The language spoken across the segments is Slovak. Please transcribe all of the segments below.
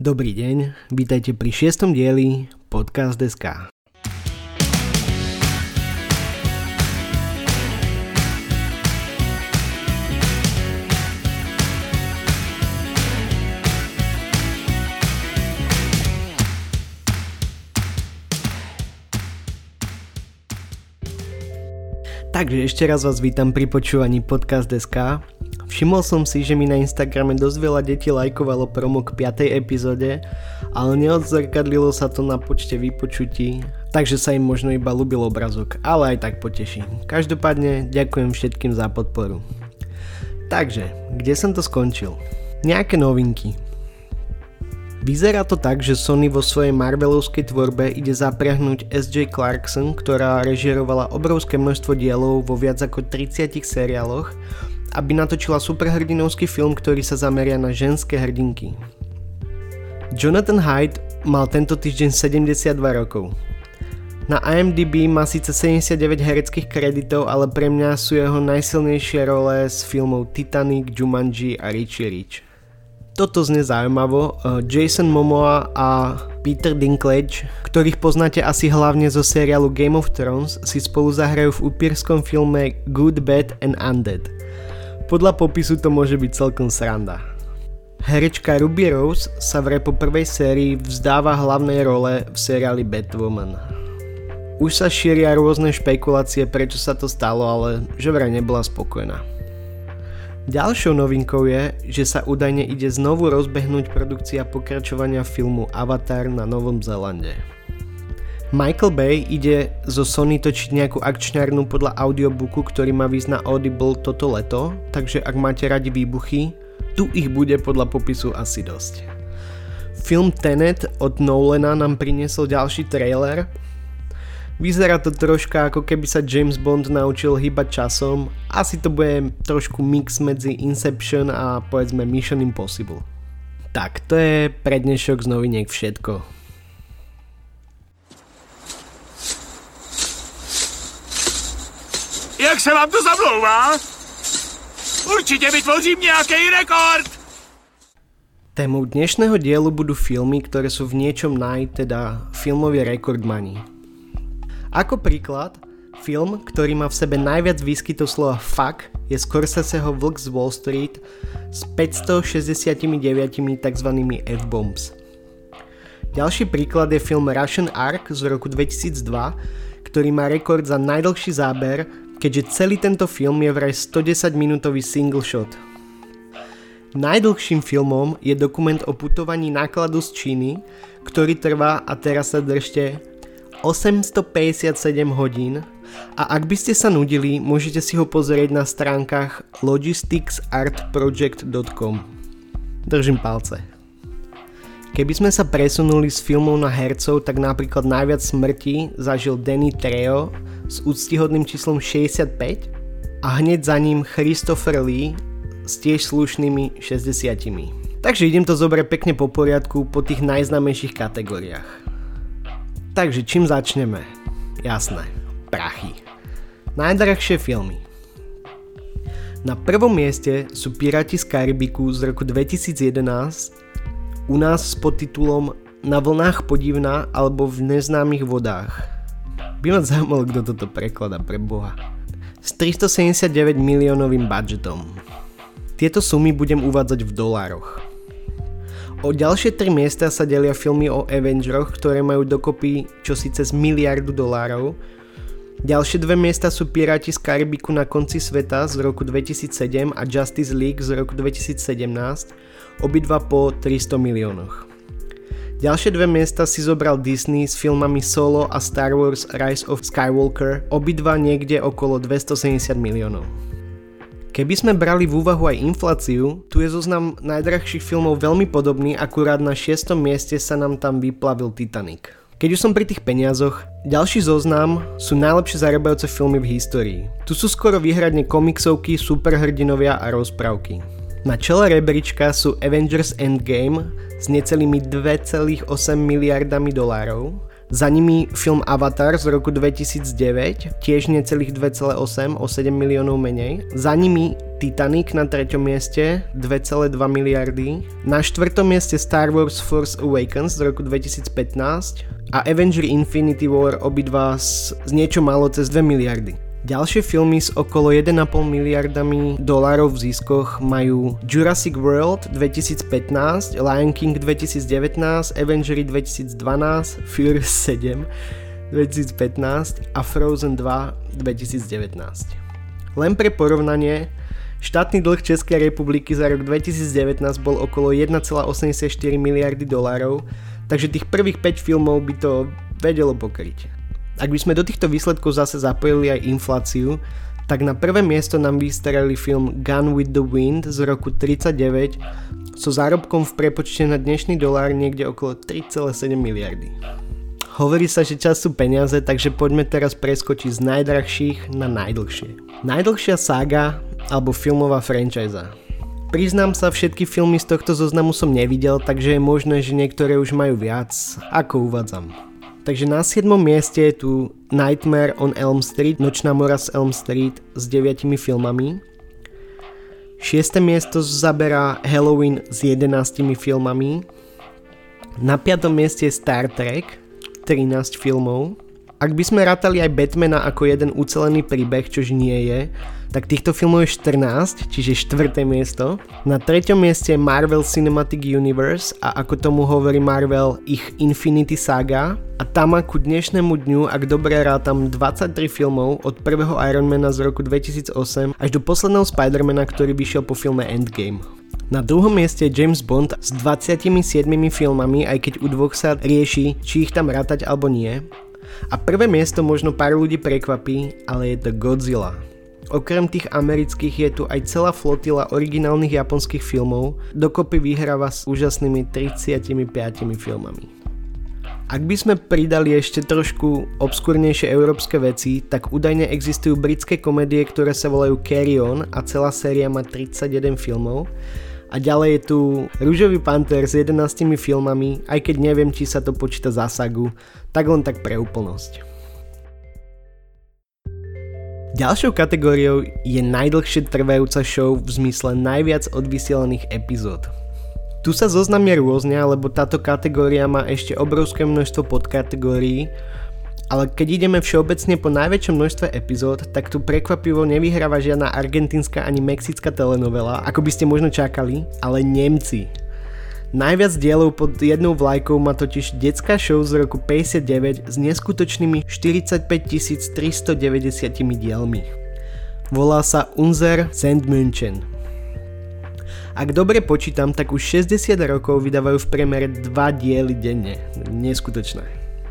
Dobrý deň, vítajte pri šiestom dieli Podcast.sk. Takže ešte raz vás vítam pri počúvaní podcast.sk. Všimol som si, že mi na Instagrame dosť veľa detí lajkovalo promo k 5. epizóde, ale neodzrkadlilo sa to na počte vypočutí, takže sa im možno iba ľúbil obrazok, ale aj tak poteší. Každopádne ďakujem všetkým za podporu. Takže, kde som to skončil? Nejaké novinky. Vyzerá to tak, že Sony vo svojej Marvelovskej tvorbe ide zapriahnuť S.J. Clarkson, ktorá režirovala obrovské množstvo dielov vo viac ako 30 seriáloch, aby natočila superhrdinovský film, ktorý sa zameria na ženské hrdinky. Jonathan Hyde mal tento týždeň 72 rokov. Na IMDb má síce 79 hereckých kreditov, ale pre mňa sú jeho najsilnejšie role z filmov Titanic, Jumanji a Richie Rich toto znie zaujímavo. Eh, Jason Momoa a Peter Dinklage, ktorých poznáte asi hlavne zo seriálu Game of Thrones, si spolu zahrajú v upírskom filme Good, Bad and Undead. Podľa popisu to môže byť celkom sranda. Herečka Ruby Rose sa vraj po prvej sérii vzdáva hlavnej role v seriáli Batwoman. Už sa šíria rôzne špekulácie, prečo sa to stalo, ale že vraj nebola spokojná. Ďalšou novinkou je, že sa údajne ide znovu rozbehnúť produkcia pokračovania filmu Avatar na Novom Zélande. Michael Bay ide zo Sony točiť nejakú akčňarnu podľa audiobooku, ktorý má výsť na Audible toto leto, takže ak máte radi výbuchy, tu ich bude podľa popisu asi dosť. Film Tenet od Nolana nám priniesol ďalší trailer, Vyzerá to troška ako keby sa James Bond naučil hýbať časom. Asi to bude trošku mix medzi Inception a povedzme Mission Impossible. Tak, to je pre dnešok z noviniek všetko. Jak se vám to zamlouvá? Určitě vytvořím nějaký rekord! Témou dnešného dielu budú filmy, ktoré sú v niečom naj, teda filmový rekordmani. Ako príklad, film, ktorý má v sebe najviac výskytov slova fuck, je Scorseseho Vlk z Wall Street s 569 tzv. F-bombs. Ďalší príklad je film Russian Ark z roku 2002, ktorý má rekord za najdlhší záber, keďže celý tento film je vraj 110 minútový single shot. Najdlhším filmom je dokument o putovaní nákladu z Číny, ktorý trvá, a teraz sa držte, 857 hodín a ak by ste sa nudili, môžete si ho pozrieť na stránkach logisticsartproject.com. Držím palce. Keby sme sa presunuli z filmov na hercov, tak napríklad najviac smrti zažil Danny Trejo s úctihodným číslom 65 a hneď za ním Christopher Lee s tiež slušnými 60. Takže idem to zobrať pekne po poriadku po tých najznámejších kategóriách. Takže čím začneme? Jasné, prachy. Najdrahšie filmy. Na prvom mieste sú Piráti z Karibiku z roku 2011, u nás s podtitulom Na vlnách podivná alebo v neznámych vodách. By ma zaujímalo, kto toto preklada pre Boha. S 379 miliónovým budžetom. Tieto sumy budem uvádzať v dolároch. O ďalšie tri miesta sa delia filmy o Avengeroch, ktoré majú dokopy čo si cez miliardu dolárov. Ďalšie dve miesta sú Piráti z Karibiku na konci sveta z roku 2007 a Justice League z roku 2017, obidva po 300 miliónoch. Ďalšie dve miesta si zobral Disney s filmami Solo a Star Wars Rise of Skywalker, obidva niekde okolo 270 miliónov. Keby sme brali v úvahu aj infláciu, tu je zoznam najdrahších filmov veľmi podobný, akurát na 6. mieste sa nám tam vyplavil Titanic. Keď už som pri tých peniazoch, ďalší zoznam sú najlepšie zarábajúce filmy v histórii. Tu sú skoro výhradne komiksovky, superhrdinovia a rozprávky. Na čele rebríčka sú Avengers Endgame s necelými 2,8 miliardami dolárov, Za nimi film Avatar z roku 2009, tiež necelých 2,8, o 7 miliónov menej. Za nimi Titanic na treťom mieste, 2,2 miliardy. Na štvrtom mieste Star Wars Force Awakens z roku 2015 a Avenger Infinity War obidva z, z niečo málo cez 2 miliardy. Ďalšie filmy s okolo 1,5 miliardami dolárov v ziskoch majú Jurassic World 2015, Lion King 2019, Avengery 2012, Furious 7 2015 a Frozen 2 2019. Len pre porovnanie, štátny dlh Českej republiky za rok 2019 bol okolo 1,84 miliardy dolárov, takže tých prvých 5 filmov by to vedelo pokryť. Ak by sme do týchto výsledkov zase zapojili aj infláciu, tak na prvé miesto nám vystarali film Gun with the Wind z roku 39 so zárobkom v prepočte na dnešný dolár niekde okolo 3,7 miliardy. Hovorí sa, že čas sú peniaze, takže poďme teraz preskočiť z najdrahších na najdlhšie. Najdlhšia sága alebo filmová franchise. Priznám sa, všetky filmy z tohto zoznamu som nevidel, takže je možné, že niektoré už majú viac, ako uvádzam. Takže na 7. mieste je tu Nightmare on Elm Street, Nočná mora z Elm Street s 9 filmami. 6. miesto zaberá Halloween s 11 filmami. Na 5. mieste je Star Trek, 13 filmov. Ak by sme rátali aj Batmana ako jeden ucelený príbeh, čož nie je, tak týchto filmov je 14, čiže 4. miesto. Na 3. mieste je Marvel Cinematic Universe a ako tomu hovorí Marvel ich Infinity Saga a tam ku dnešnému dňu, ak dobre rátam 23 filmov od prvého Ironmana z roku 2008 až do posledného Spidermana, ktorý vyšiel po filme Endgame. Na druhom mieste je James Bond s 27 filmami, aj keď u dvoch sa rieši, či ich tam rátať alebo nie. A prvé miesto možno pár ľudí prekvapí, ale je to Godzilla. Okrem tých amerických je tu aj celá flotila originálnych japonských filmov, dokopy vyhráva s úžasnými 35 filmami. Ak by sme pridali ešte trošku obskúrnejšie európske veci, tak údajne existujú britské komédie, ktoré sa volajú Carry On a celá séria má 31 filmov a ďalej je tu Rúžový panter s 11 filmami, aj keď neviem, či sa to počíta za sagu, tak len tak pre úplnosť. Ďalšou kategóriou je najdlhšie trvajúca show v zmysle najviac odvysielaných epizód. Tu sa zoznamie rôzne, lebo táto kategória má ešte obrovské množstvo podkategórií, ale keď ideme všeobecne po najväčšom množstve epizód, tak tu prekvapivo nevyhráva žiadna argentínska ani mexická telenovela, ako by ste možno čakali, ale Nemci. Najviac dielov pod jednou vlajkou má totiž detská show z roku 59 s neskutočnými 45 390 dielmi. Volá sa Unser Sandmünchen. Ak dobre počítam, tak už 60 rokov vydávajú v priemere 2 diely denne. Neskutočné.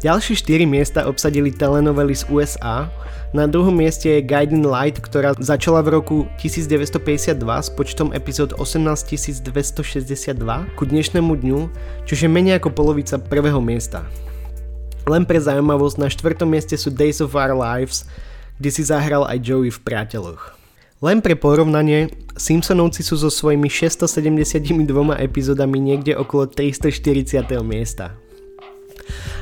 Ďalšie 4 miesta obsadili telenovely z USA. Na druhom mieste je Guiding Light, ktorá začala v roku 1952 s počtom epizód 18262 ku dnešnému dňu, čo je menej ako polovica prvého miesta. Len pre zaujímavosť, na štvrtom mieste sú Days of Our Lives, kde si zahral aj Joey v Priateľoch. Len pre porovnanie, Simpsonovci sú so svojimi 672 epizódami niekde okolo 340. miesta.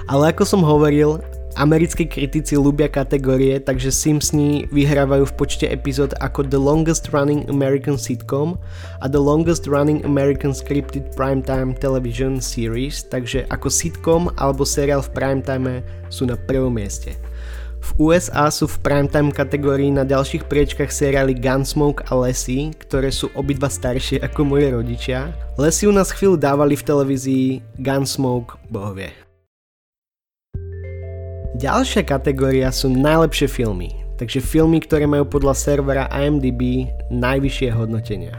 Ale ako som hovoril, americkí kritici ľubia kategórie, takže Simpsoni vyhrávajú v počte epizód ako The Longest Running American Sitcom a The Longest Running American Scripted Primetime Television Series, takže ako sitcom alebo seriál v primetime sú na prvom mieste. V USA sú v primetime kategórii na ďalších priečkach seriály Gunsmoke a Lessie, ktoré sú obidva staršie ako moje rodičia. Lessie u nás chvíľu dávali v televízii, Gunsmoke bohovie. Ďalšia kategória sú najlepšie filmy, takže filmy, ktoré majú podľa servera IMDb najvyššie hodnotenia.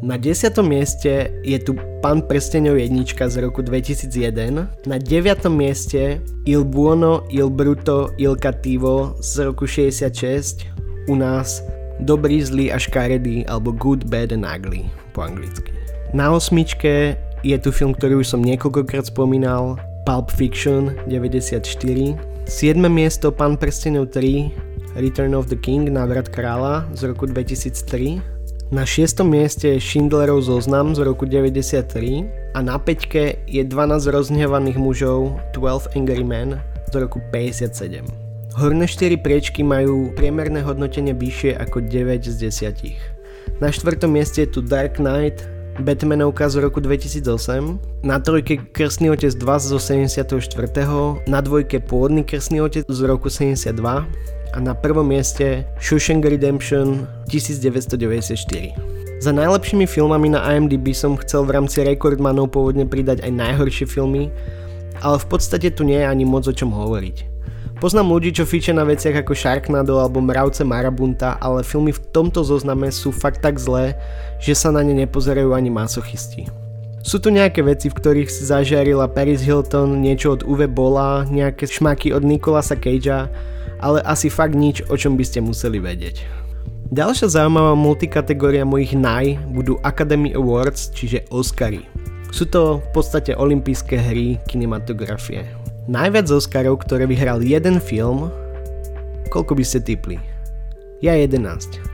Na 10. mieste je tu Pan prstenov jednička z roku 2001, na 9. mieste Il Buono, Il Bruto, Il Cattivo z roku 66, u nás Dobrý, zlý a škaredý alebo Good, Bad and Ugly po anglicky. Na osmičke je tu film, ktorý už som niekoľkokrát spomínal, Pulp Fiction 94, 7. miesto Pán prstenov 3 Return of the King Návrat kráľa z roku 2003 na 6. mieste je Schindlerov zoznam z roku 93 a na 5. je 12 rozhnevaných mužov 12 Angry Men z roku 57. Horné 4 priečky majú priemerné hodnotenie vyššie ako 9 z 10. Na štvrtom mieste je tu Dark Knight, Batmanovka z roku 2008, na trojke Krstný otec 2 zo 74. na dvojke Pôvodný Krstný otec z roku 72 a na prvom mieste Shawshank Redemption 1994. Za najlepšími filmami na IMDb som chcel v rámci rekordmanov pôvodne pridať aj najhoršie filmy, ale v podstate tu nie je ani moc o čom hovoriť. Poznám ľudí, čo fíčia na veciach ako Sharknado alebo Mravce Marabunta, ale filmy v tomto zozname sú fakt tak zlé, že sa na ne nepozerajú ani masochisti. Sú tu nejaké veci, v ktorých si zažiarila Paris Hilton, niečo od Uwe Bola, nejaké šmaky od Nicolasa Cagea, ale asi fakt nič, o čom by ste museli vedieť. Ďalšia zaujímavá multikategória mojich naj budú Academy Awards, čiže Oscary. Sú to v podstate olympijské hry kinematografie. Najviac Oscarov, ktoré vyhral jeden film, koľko by ste typli? Ja 11.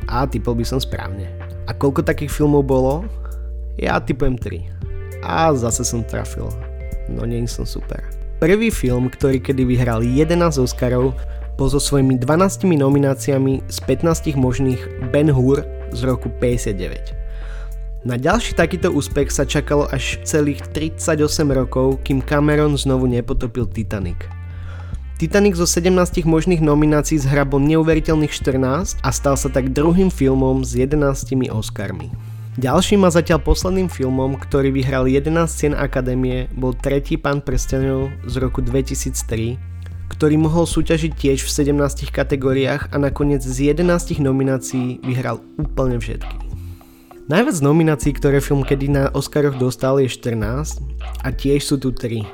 A typol by som správne. A koľko takých filmov bolo? Ja typujem 3. A zase som trafil. No nie som super. Prvý film, ktorý kedy vyhral 11 Oscarov, bol so svojimi 12 nomináciami z 15 možných Ben Hur z roku 59. Na ďalší takýto úspech sa čakalo až celých 38 rokov, kým Cameron znovu nepotopil Titanic. Titanic zo 17 možných nominácií zhrabol neuveriteľných 14 a stal sa tak druhým filmom s 11 Oscarmi. Ďalším a zatiaľ posledným filmom, ktorý vyhral 11 cien Akadémie, bol tretí Pán prstenov z roku 2003 ktorý mohol súťažiť tiež v 17 kategóriách a nakoniec z 11 nominácií vyhral úplne všetky. Najviac nominácií, ktoré film kedy na Oscaroch dostal je 14 a tiež sú tu 3.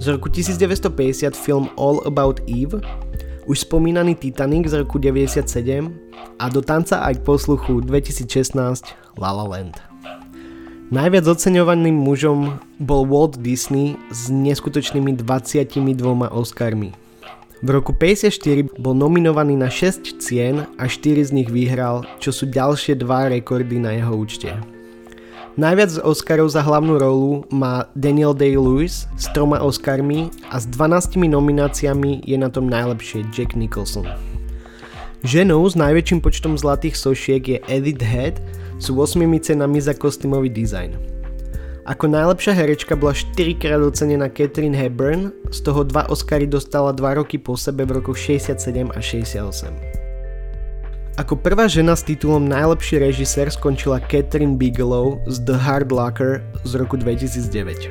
Z roku 1950 film All About Eve, už spomínaný Titanic z roku 97 a do tanca aj k posluchu 2016 La La Land. Najviac oceňovaným mužom bol Walt Disney s neskutočnými 22 Oscarmi. V roku 54 bol nominovaný na 6 cien a 4 z nich vyhral, čo sú ďalšie dva rekordy na jeho účte. Najviac Oscarov za hlavnú rolu má Daniel Day-Lewis s troma Oscarmi a s 12 nomináciami je na tom najlepšie Jack Nicholson. Ženou s najväčším počtom zlatých sošiek je Edith Head s 8 cenami za kostýmový dizajn. Ako najlepšia herečka bola 4 krát ocenená Catherine Hepburn, z toho dva Oscary dostala 2 roky po sebe v rokoch 67 a 68. Ako prvá žena s titulom najlepší režisér skončila Catherine Bigelow z The Hard Locker z roku 2009.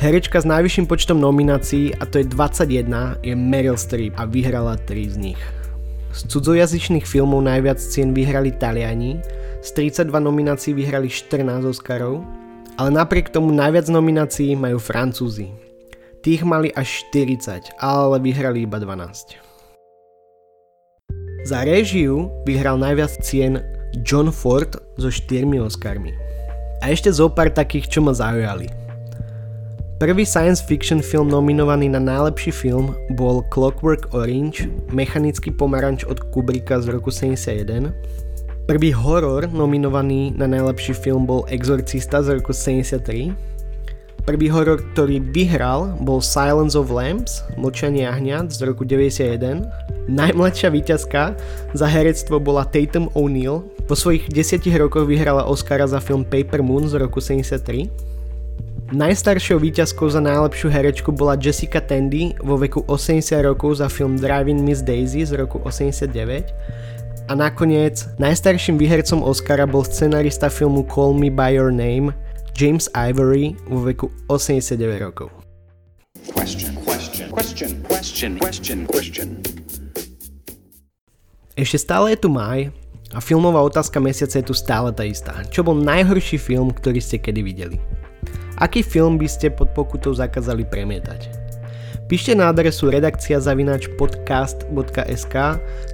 Herečka s najvyšším počtom nominácií, a to je 21, je Meryl Streep a vyhrala 3 z nich. Z cudzojazyčných filmov najviac cien vyhrali Taliani, z 32 nominácií vyhrali 14 Oscarov, ale napriek tomu najviac nominácií majú Francúzi. Tých mali až 40, ale vyhrali iba 12. Za réžiu vyhral najviac cien John Ford so 4 Oscarmi. A ešte zo pár takých, čo ma zaujali. Prvý science fiction film nominovaný na najlepší film bol Clockwork Orange, mechanický pomaranč od Kubricka z roku 71, Prvý horor nominovaný na najlepší film bol Exorcista z roku 73. Prvý horor, ktorý vyhral, bol Silence of Lambs, Mlčanie jahňat z roku 91. Najmladšia víťazka za herectvo bola Tatum O'Neill. Po svojich 10 rokoch vyhrala Oscara za film Paper Moon z roku 73. Najstaršou víťazkou za najlepšiu herečku bola Jessica Tandy vo veku 80 rokov za film Driving Miss Daisy z roku 89 a nakoniec, najstarším výhercom Oscara bol scenarista filmu Call Me By Your Name James Ivory vo veku 89 rokov. Question, question, question, question, question, question. Ešte stále je tu maj a filmová otázka mesiaca je tu stále tá istá. Čo bol najhorší film, ktorý ste kedy videli? Aký film by ste pod pokutou zakázali premietať? Píšte na adresu redakcia zavinač podcast.sk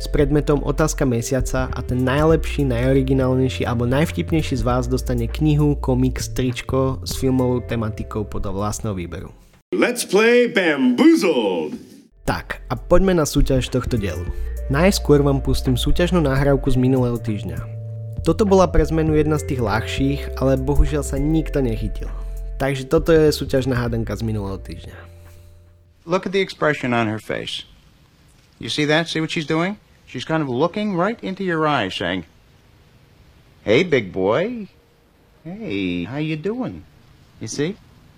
s predmetom Otázka mesiaca a ten najlepší, najoriginálnejší alebo najvtipnejší z vás dostane knihu, komiks, tričko s filmovou tematikou podľa vlastného výberu. Let's play Bamboozled! Tak, a poďme na súťaž tohto dielu. Najskôr vám pustím súťažnú nahrávku z minulého týždňa. Toto bola pre zmenu jedna z tých ľahších, ale bohužiaľ sa nikto nechytil. Takže toto je súťažná hádanka z minulého týždňa. Look at the expression on her face. You see that? See what she's doing? She's kind of looking right into your eyes, saying, Hey, big boy. Hey, how you doing? You see?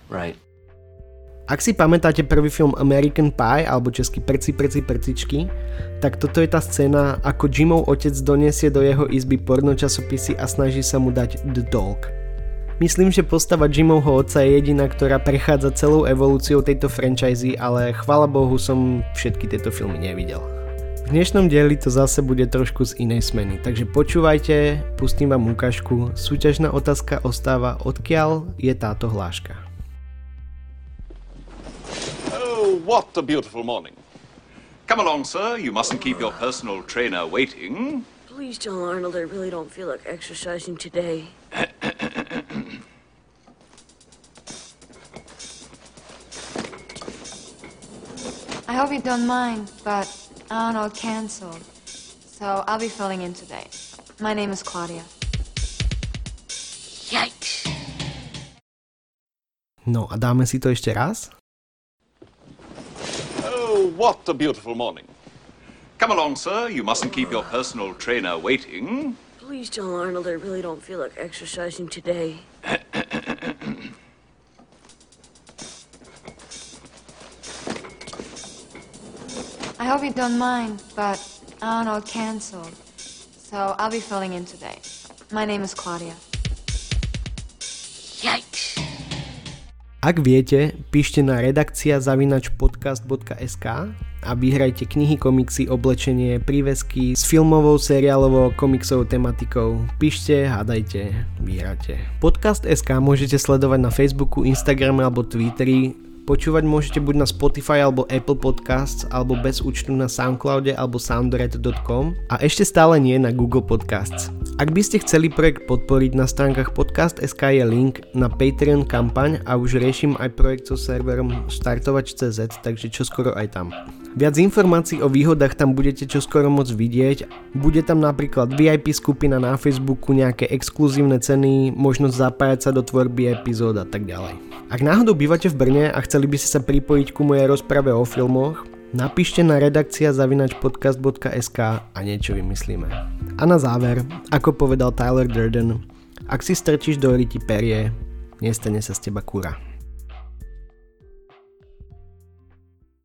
Right. Ak si pamätáte prvý film American Pie alebo český Prci, prci, prcičky, tak toto je tá scéna, ako Jimov otec donesie do jeho izby porno časopisy a snaží sa mu dať The Dog. Myslím, že postava Jimovho otca je jediná, ktorá prechádza celou evolúciou tejto franchise, ale chvala Bohu som všetky tieto filmy nevidel. V dnešnom dieli to zase bude trošku z inej smeny, takže počúvajte, pustím vám ukážku. Súťažná otázka ostáva, odkiaľ je táto hláška. Oh, what a beautiful morning. Come along, sir. You mustn't keep your personal trainer waiting. Please tell Arnold I really don't feel like exercising today. hope you don't mind, but Arnold canceled. So I'll be filling in today. My name is Claudia. Yikes. No a dáme si to ešte raz? Oh, what a beautiful morning. Come along, sir. You mustn't keep your personal trainer waiting. Please tell Arnold I really don't feel like exercising today. hope you don't mind, but Arnold canceled. So I'll be filling in today. My name is Claudia. Yikes. Ak viete, píšte na redakcia zavinač podcast.sk a vyhrajte knihy, komiksy, oblečenie, prívesky s filmovou, seriálovou, komiksovou tematikou. Píšte, hádajte, vyhráte. Podcast SK môžete sledovať na Facebooku, Instagrame alebo Twitteri. Počúvať môžete buď na Spotify alebo Apple Podcasts alebo bez účtu na Soundcloude alebo soundred.com a ešte stále nie na Google Podcasts. Ak by ste chceli projekt podporiť, na stránkach podcast.sk je link na Patreon kampaň a už riešim aj projekt so serverom startovač.cz, takže čoskoro aj tam. Viac informácií o výhodách tam budete čoskoro môcť vidieť. Bude tam napríklad VIP skupina na Facebooku, nejaké exkluzívne ceny, možnosť zapájať sa do tvorby epizód a tak ďalej. Ak náhodou bývate v Brne a chceli by ste sa pripojiť ku mojej rozprave o filmoch, napíšte na redakcia zavinač podcast.sk a niečo vymyslíme. A na záver, ako povedal Tyler Durden, ak si strčíš do ryti perie, nestane sa z teba kura.